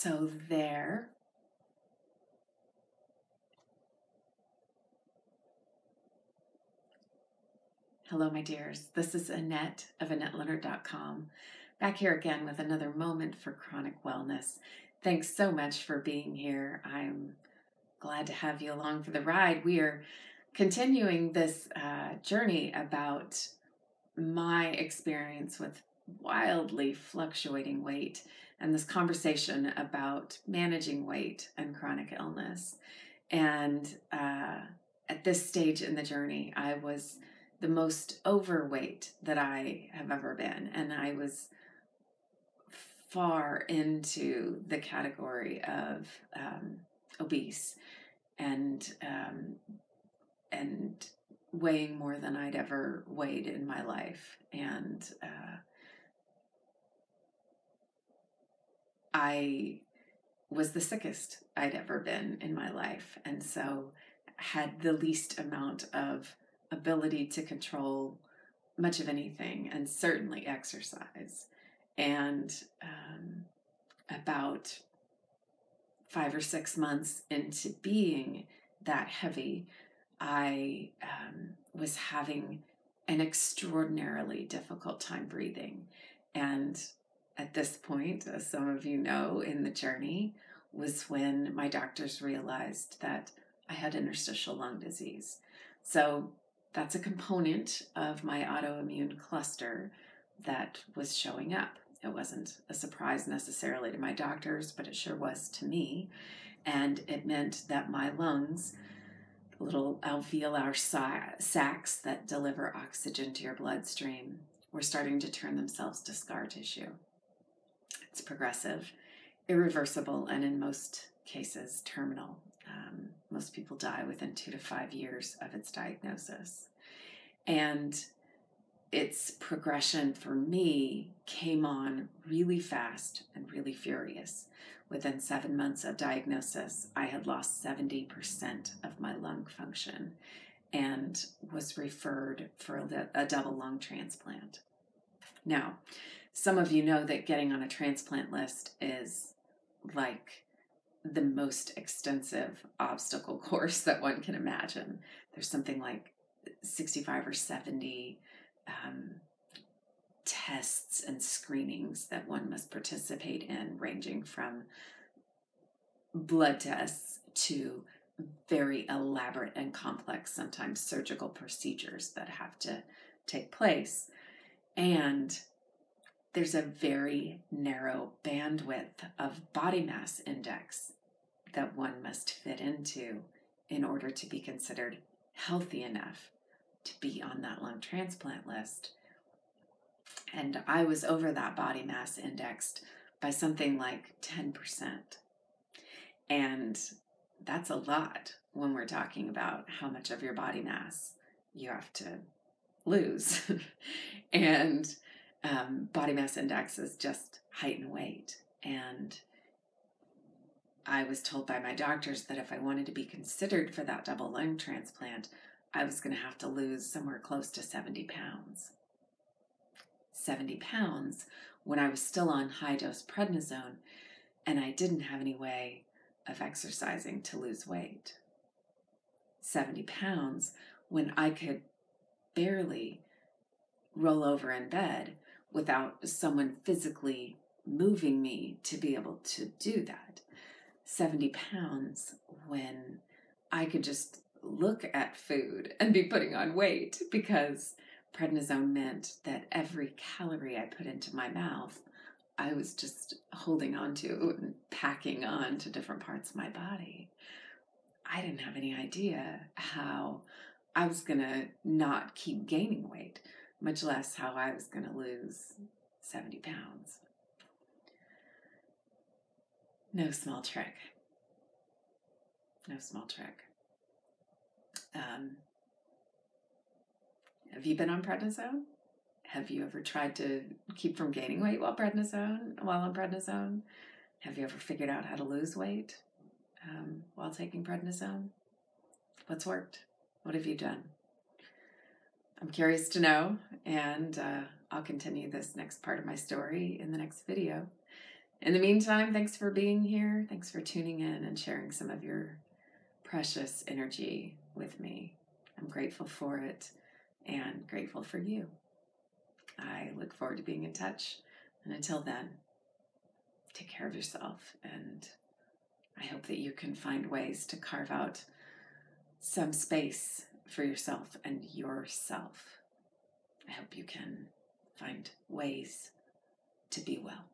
So there. Hello, my dears. This is Annette of AnnetteLeonard.com. Back here again with another moment for chronic wellness. Thanks so much for being here. I'm glad to have you along for the ride. We are continuing this uh, journey about my experience with wildly fluctuating weight and this conversation about managing weight and chronic illness. And uh, at this stage in the journey, I was the most overweight that I have ever been. And I was far into the category of um, obese and um, and weighing more than I'd ever weighed in my life. And uh, I was the sickest I'd ever been in my life. And so had the least amount of ability to control much of anything and certainly exercise. And um, about five or six months into being that heavy, I um, was having an extraordinarily difficult time breathing. And at this point, as some of you know in the journey, was when my doctors realized that I had interstitial lung disease. So that's a component of my autoimmune cluster that was showing up. It wasn't a surprise necessarily to my doctors, but it sure was to me. And it meant that my lungs, the little alveolar sacs that deliver oxygen to your bloodstream, were starting to turn themselves to scar tissue. It's progressive, irreversible, and in most cases, terminal. Um, most people die within two to five years of its diagnosis. And its progression for me came on really fast and really furious. Within seven months of diagnosis, I had lost 70% of my lung function and was referred for a, a double lung transplant. Now, some of you know that getting on a transplant list is like the most extensive obstacle course that one can imagine. There's something like 65 or 70 um, tests and screenings that one must participate in, ranging from blood tests to very elaborate and complex, sometimes surgical procedures that have to take place. And there's a very narrow bandwidth of body mass index that one must fit into in order to be considered healthy enough to be on that lung transplant list. And I was over that body mass indexed by something like 10%. And that's a lot when we're talking about how much of your body mass you have to lose. and um, body mass index is just height and weight. And I was told by my doctors that if I wanted to be considered for that double lung transplant, I was going to have to lose somewhere close to 70 pounds. 70 pounds when I was still on high dose prednisone and I didn't have any way of exercising to lose weight. 70 pounds when I could barely roll over in bed without someone physically moving me to be able to do that. 70 pounds when I could just look at food and be putting on weight because prednisone meant that every calorie I put into my mouth, I was just holding on to and packing on to different parts of my body. I didn't have any idea how I was going to not keep gaining weight much less how I was going to lose 70 pounds. No small trick. No small trick. Um, have you been on prednisone? Have you ever tried to keep from gaining weight while prednisone? While on prednisone, have you ever figured out how to lose weight um, while taking prednisone? What's worked? What have you done? I'm curious to know, and uh, I'll continue this next part of my story in the next video. in the meantime, thanks for being here. Thanks for tuning in and sharing some of your precious energy with me. I'm grateful for it and grateful for you. I look forward to being in touch. And until then, take care of yourself. And I hope that you can find ways to carve out some space for yourself and yourself. I hope you can find ways to be well.